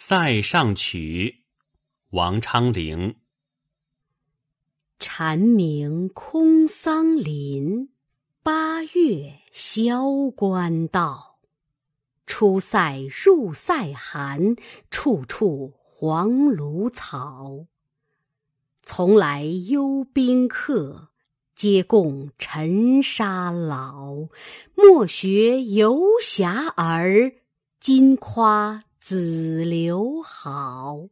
塞上曲，王昌龄。蝉鸣空桑林，八月萧关道。出塞入塞寒，处处黄芦草。从来幽宾客，皆共尘沙老。莫学游侠儿，今夸子留好。